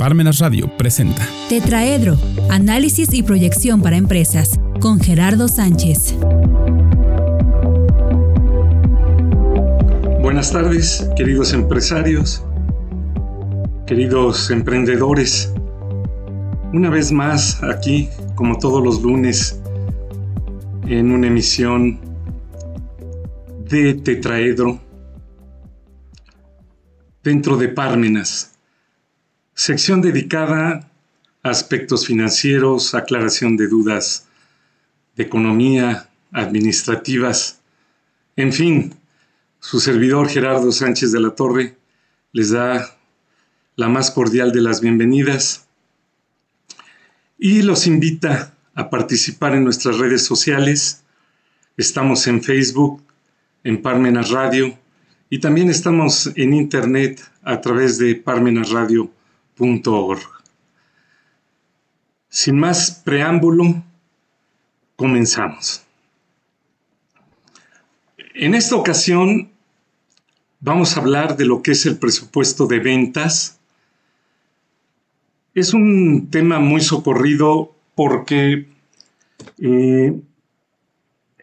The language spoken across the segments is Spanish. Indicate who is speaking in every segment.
Speaker 1: Parmenas Radio presenta
Speaker 2: Tetraedro, análisis y proyección para empresas, con Gerardo Sánchez.
Speaker 3: Buenas tardes, queridos empresarios, queridos emprendedores. Una vez más aquí, como todos los lunes, en una emisión de Tetraedro dentro de Parmenas sección dedicada a aspectos financieros, aclaración de dudas de economía, administrativas, en fin, su servidor Gerardo Sánchez de la Torre les da la más cordial de las bienvenidas y los invita a participar en nuestras redes sociales. Estamos en Facebook, en Parmenas Radio y también estamos en Internet a través de Parmenas Radio sin más preámbulo, comenzamos. En esta ocasión vamos a hablar de lo que es el presupuesto de ventas. Es un tema muy socorrido porque eh,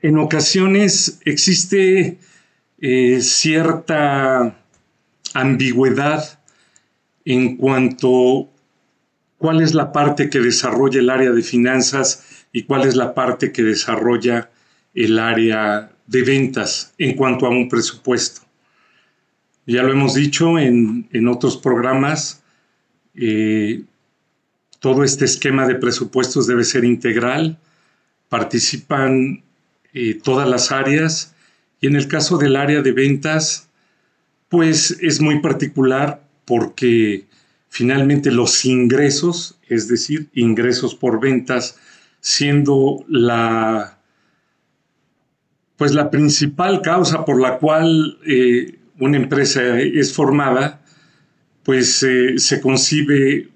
Speaker 3: en ocasiones existe eh, cierta ambigüedad en cuanto cuál es la parte que desarrolla el área de finanzas y cuál es la parte que desarrolla el área de ventas en cuanto a un presupuesto. Ya lo hemos dicho en, otros programas, eh, todo este esquema de presupuestos debe ser integral, participan eh, todas las áreas y en el caso del área de ventas, pues es muy particular porque finalmente los ingresos, es decir, ingresos por ventas, siendo la, pues la principal causa por la cual eh, una empresa es formada, pues eh, se concibe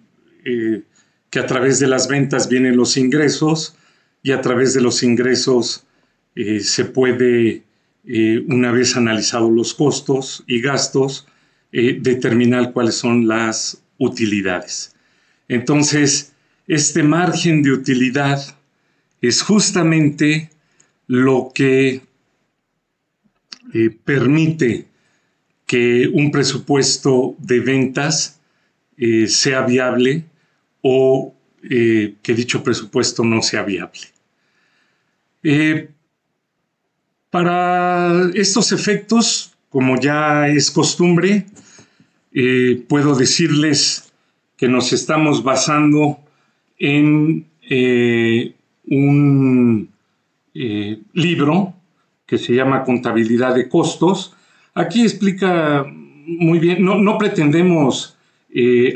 Speaker 3: eh, que a través de las ventas vienen los ingresos y a través de los ingresos se puede, una vez analizados los costos y gastos, eh, determinar cuáles son las utilidades. Entonces, este margen de utilidad es justamente lo que eh, permite que un presupuesto de ventas eh, sea viable o que dicho presupuesto no sea viable. para estos efectos, como ya es costumbre, eh, puedo decirles que nos estamos basando en eh, un eh, libro que se llama Contabilidad de Costos. Aquí explica muy bien, no, pretendemos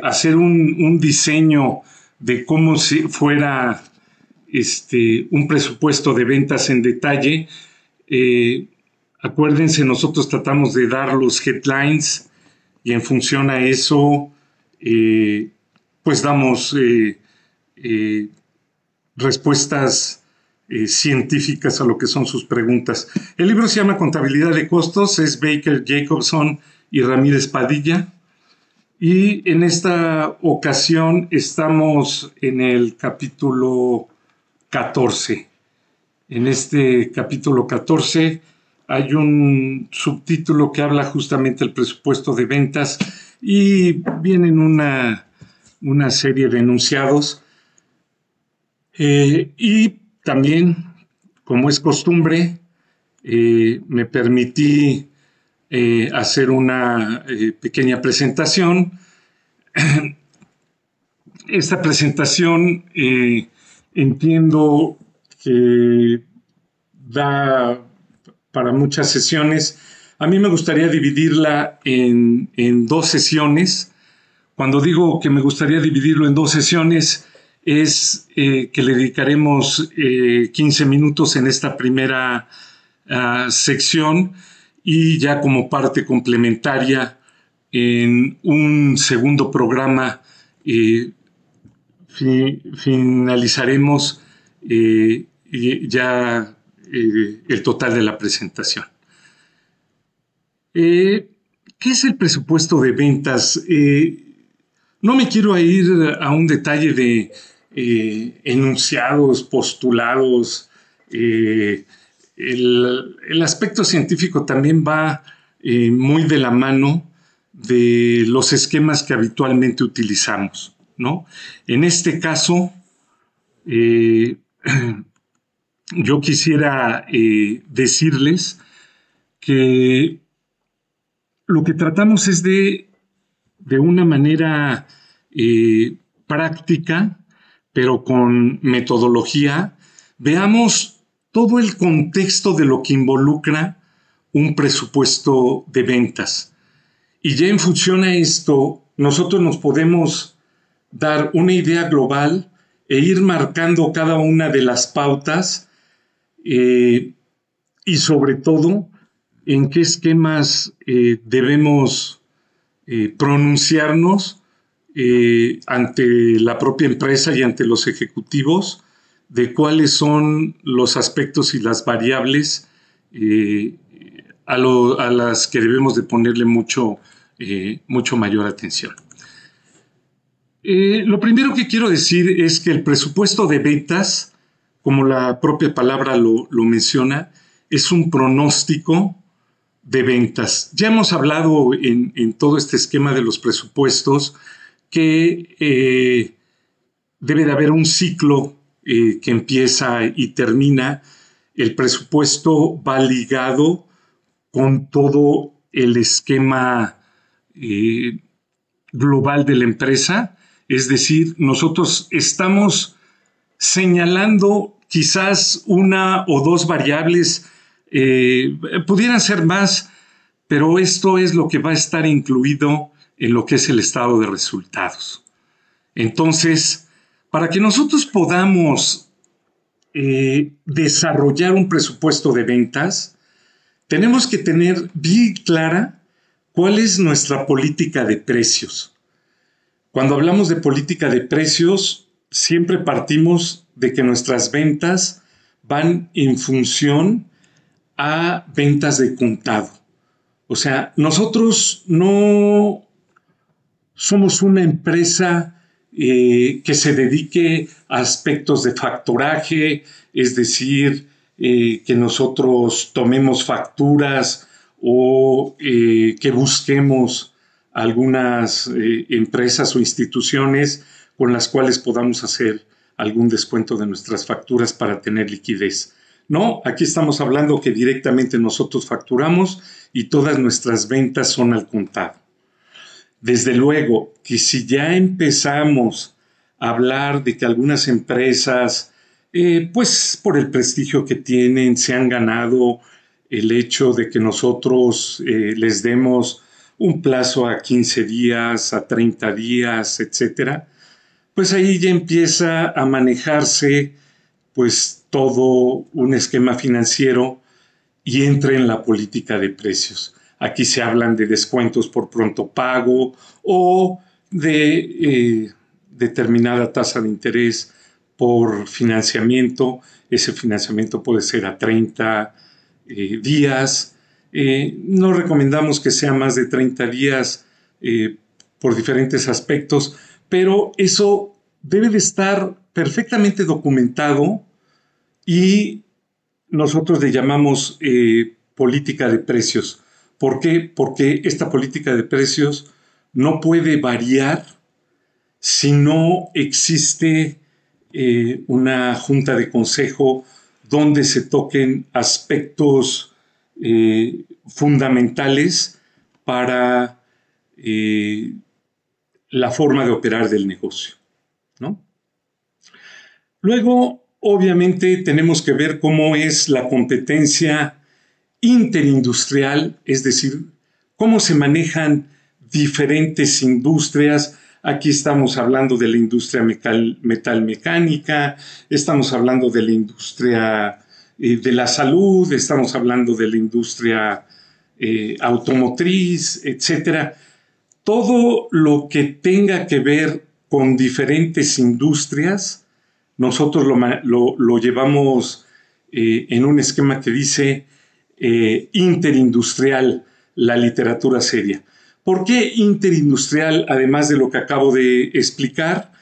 Speaker 3: hacer un, diseño de cómo si fuera este, un presupuesto de ventas en detalle. Acuérdense, nosotros tratamos de dar los headlines y en función a eso, eh, pues damos eh, eh, respuestas científicas a lo que son sus preguntas. El libro se llama Contabilidad de Costos, es Baker, Jacobson y Ramírez Padilla. Y en esta ocasión estamos en el capítulo 14. En este capítulo 14 hay un subtítulo que habla justamente del presupuesto de ventas y vienen una, una serie de enunciados. Eh, y también, como es costumbre, eh, me permití eh, hacer una pequeña presentación. Esta presentación entiendo que da para muchas sesiones. A mí me gustaría dividirla en, dos sesiones. Cuando digo que me gustaría dividirlo en dos sesiones, es eh, que le dedicaremos 15 eh, minutos en esta primera ah, sección y ya como parte complementaria en un segundo programa eh, finalizaremos ya eh, el total de la presentación. Eh, ¿Qué es el presupuesto de ventas? Eh, No me quiero ir a un detalle de eh, enunciados, postulados. Eh, el, aspecto científico también va eh, muy de la mano de los esquemas que habitualmente utilizamos. ¿no? En este caso, yo quisiera decirles que lo que tratamos es de, de una manera eh, práctica, pero con metodología, veamos todo el contexto de lo que involucra un presupuesto de ventas. Y ya en función a esto, nosotros nos podemos dar una idea global e ir marcando cada una de las pautas eh, y sobre todo en qué esquemas eh, debemos eh, pronunciarnos ante la propia empresa y ante los ejecutivos de cuáles son los aspectos y las variables a, las que debemos de ponerle mucho, mucho mayor atención. lo primero que quiero decir es que el presupuesto de ventas, como la propia palabra lo, lo menciona, es un pronóstico de ventas. Ya hemos hablado en, todo este esquema de los presupuestos que eh, debe de haber un ciclo eh, que empieza y termina. El presupuesto va ligado con todo el esquema eh, global de la empresa. Es decir, nosotros estamos señalando quizás una o dos variables eh, pudieran ser más, pero esto es lo que va a estar incluido en lo que es el estado de resultados. Entonces, para que nosotros podamos eh, desarrollar un presupuesto de ventas, tenemos que tener bien clara cuál es nuestra política de precios. Cuando hablamos de política de precios, siempre partimos de que nuestras ventas van en función a ventas de contado. O sea, nosotros no somos una empresa eh, que se dedique a aspectos de factoraje, es decir, eh, que nosotros tomemos facturas o eh, que busquemos algunas empresas o instituciones con las cuales podamos hacer algún descuento de nuestras facturas para tener liquidez. No, aquí estamos hablando que directamente nosotros facturamos y todas nuestras ventas son al contado. Desde luego que si ya empezamos a hablar de que algunas empresas, eh, pues por el prestigio que tienen, se han ganado el hecho de que nosotros eh, les demos un plazo a 15 días, a 30 días, etcétera, pues ahí ya empieza a manejarse pues todo un esquema financiero y entra en la política de precios. Aquí se hablan de descuentos por pronto pago o de eh, determinada tasa de interés por financiamiento. Ese financiamiento puede ser a 30 eh, días. Eh, no recomendamos que sea más de 30 días por diferentes aspectos, pero eso debe de estar perfectamente documentado y nosotros le llamamos eh, política de precios. ¿Por qué? Porque esta política de precios no puede variar si no existe eh, una junta de consejo donde se toquen aspectos eh, fundamentales para la forma de operar del negocio. ¿no? Luego, obviamente tenemos que ver cómo es la competencia interindustrial, es decir, cómo se manejan diferentes industrias. Aquí estamos hablando de la industria metal, metalmecánica, estamos hablando de la industria eh, de la salud, estamos hablando de la industria eh, automotriz, etc. Todo lo que tenga que ver con diferentes industrias nosotros lo, llevamos eh, en un esquema que dice eh, interindustrial, la literatura seria. ¿Por qué interindustrial, además de lo que acabo de explicar?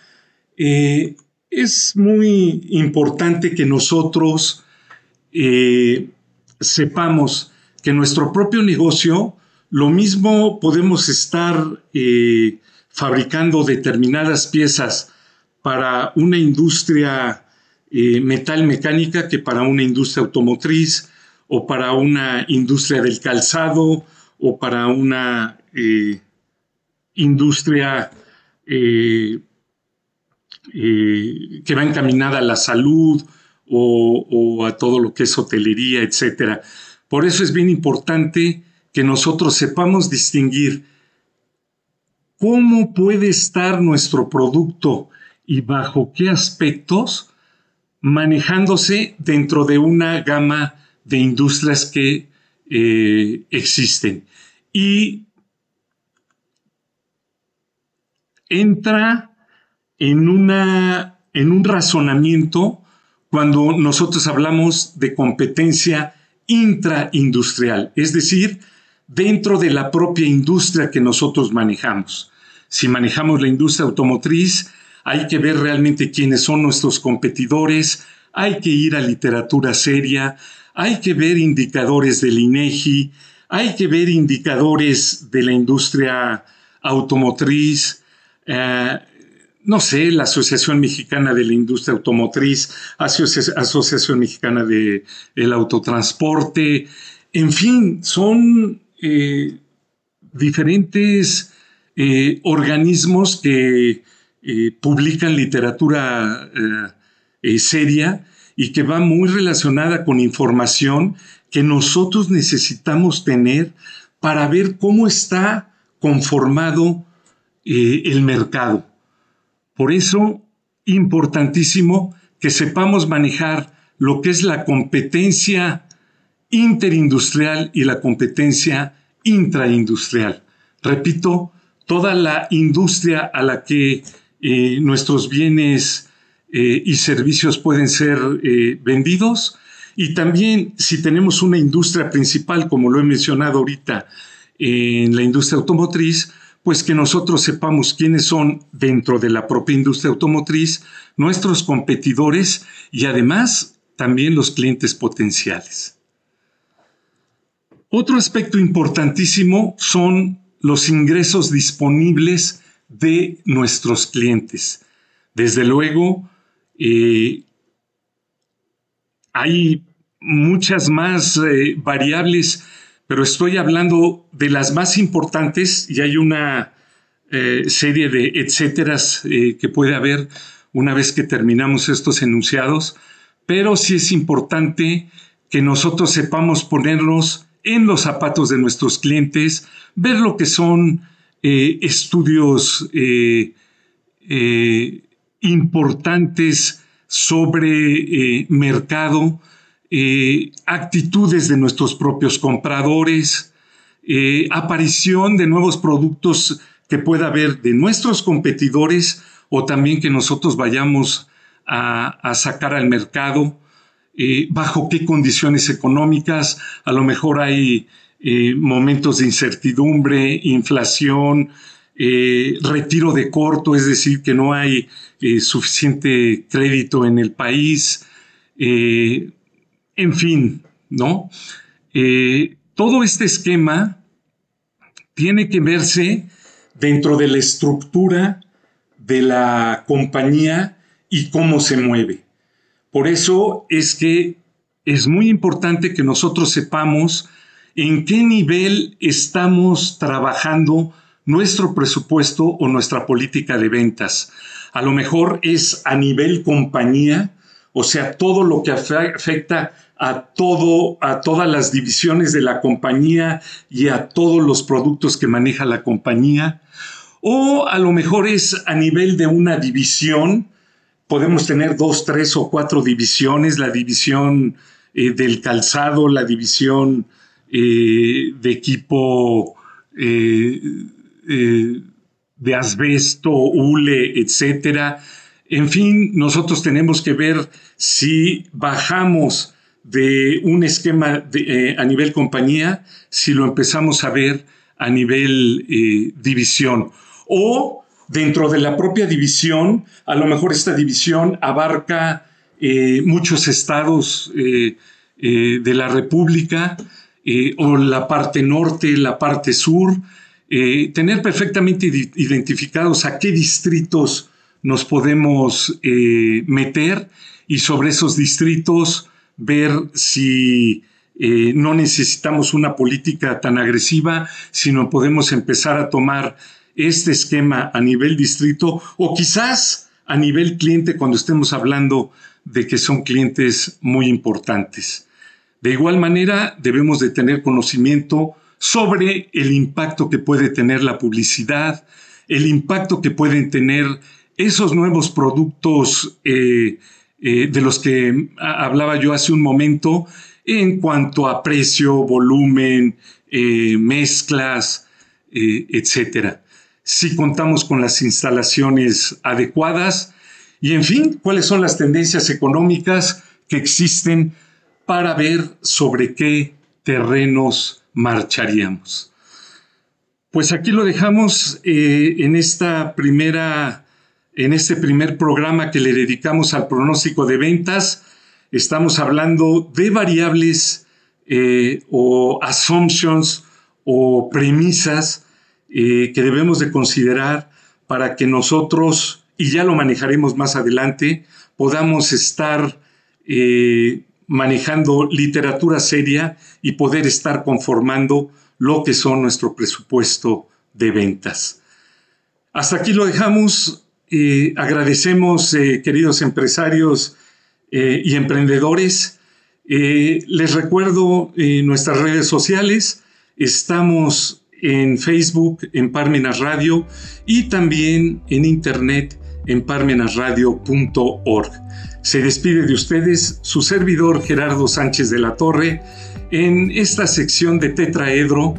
Speaker 3: Eh, es muy importante que nosotros sepamos que nuestro propio negocio, lo mismo podemos estar eh, fabricando determinadas piezas para una industria metal mecánica que para una industria automotriz o para una industria del calzado o para una industria eh, que va encaminada a la salud o, a todo lo que es hotelería, etc. Por eso es bien importante que nosotros sepamos distinguir cómo puede estar nuestro producto y bajo qué aspectos manejándose dentro de una gama de industrias que eh, existen. Y entra en, una, en un razonamiento cuando nosotros hablamos de competencia intraindustrial, es decir, dentro de la propia industria que nosotros manejamos. Si manejamos la industria automotriz, hay que ver realmente quiénes son nuestros competidores, hay que ir a literatura seria, hay que ver indicadores del INEGI, hay que ver indicadores de la industria automotriz, eh, no sé, la Asociación Mexicana de la Industria Automotriz, Asociación Mexicana de el Autotransporte, en fin, son eh, diferentes eh, organismos que eh, publican literatura seria y que va muy relacionada con información que nosotros necesitamos tener para ver cómo está conformado el mercado. Por eso, importantísimo que sepamos manejar lo que es la competencia interindustrial y la competencia intraindustrial. Repito, toda la industria a la que eh, nuestros bienes eh, y servicios pueden ser eh, vendidos y también si tenemos una industria principal, como lo he mencionado ahorita, en la industria automotriz, pues que nosotros sepamos quiénes son dentro de la propia industria automotriz nuestros competidores y además también los clientes potenciales. Otro aspecto importantísimo son los ingresos disponibles de nuestros clientes. Desde luego, eh, hay muchas más eh, variables pero estoy hablando de las más importantes y hay una eh, serie de etcéteras que puede haber una vez que terminamos estos enunciados, pero sí es importante que nosotros sepamos ponernos en los zapatos de nuestros clientes, ver lo que son eh, estudios importantes sobre mercado, eh, actitudes de nuestros propios compradores, eh, aparición de nuevos productos que pueda haber de nuestros competidores o también que nosotros vayamos a, sacar al mercado, eh, bajo qué condiciones económicas, a lo mejor hay momentos de incertidumbre, inflación, retiro de corto, es decir, que no hay suficiente crédito en el país, en fin, ¿no? Eh, todo este esquema tiene que verse dentro de la estructura de la compañía y cómo se mueve. Por eso es que es muy importante que nosotros sepamos en qué nivel estamos trabajando nuestro presupuesto o nuestra política de ventas. A lo mejor es a nivel compañía, o sea, todo lo que afecta a todo, a todas las divisiones de la compañía y a todos los productos que maneja la compañía. O a lo mejor es a nivel de una división. Podemos tener dos, tres o cuatro divisiones, la división eh, del calzado, la división eh, de equipo eh, de asbesto, hule, etcétera. En fin, nosotros tenemos que ver si bajamos de un esquema a nivel compañía, si lo empezamos a ver a nivel división. O dentro de la propia división, a lo mejor esta división abarca eh, muchos estados de la República, o la parte norte, la parte sur, tener perfectamente identificados a qué distritos nos podemos meter y sobre esos distritos ver si eh, no necesitamos una política tan agresiva, sino podemos empezar a tomar este esquema a nivel distrito o quizás a nivel cliente cuando estemos hablando de que son clientes muy importantes. De igual manera, debemos de tener conocimiento sobre el impacto que puede tener la publicidad, el impacto que pueden tener esos nuevos productos eh, eh, de los que hablaba yo hace un momento en cuanto a precio, volumen, eh, mezclas, eh, etc. Si contamos con las instalaciones adecuadas y, en fin, cuáles son las tendencias económicas que existen para ver sobre qué terrenos marcharíamos. Pues aquí lo dejamos en esta primera en este primer programa que le dedicamos al pronóstico de ventas, estamos hablando de variables eh, o assumptions o premisas eh, que debemos de considerar para que nosotros, y ya lo manejaremos más adelante, podamos estar eh, manejando literatura seria y poder estar conformando lo que son nuestro presupuesto de ventas. Hasta aquí lo dejamos agradecemos, eh, queridos empresarios y emprendedores. Les recuerdo nuestras redes sociales. Estamos en Facebook, en Parmenas Radio y también en Internet en parmenasradio.org. Se despide de ustedes su servidor Gerardo Sánchez de la Torre en esta sección de Tetraedro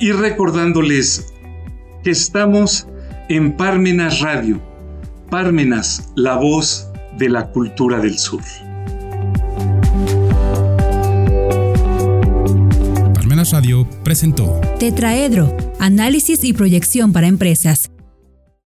Speaker 3: y recordándoles que estamos en Parmenas Radio Parmenas, la voz de la cultura del sur.
Speaker 1: Radio presentó.
Speaker 2: Tetraedro, análisis y proyección para empresas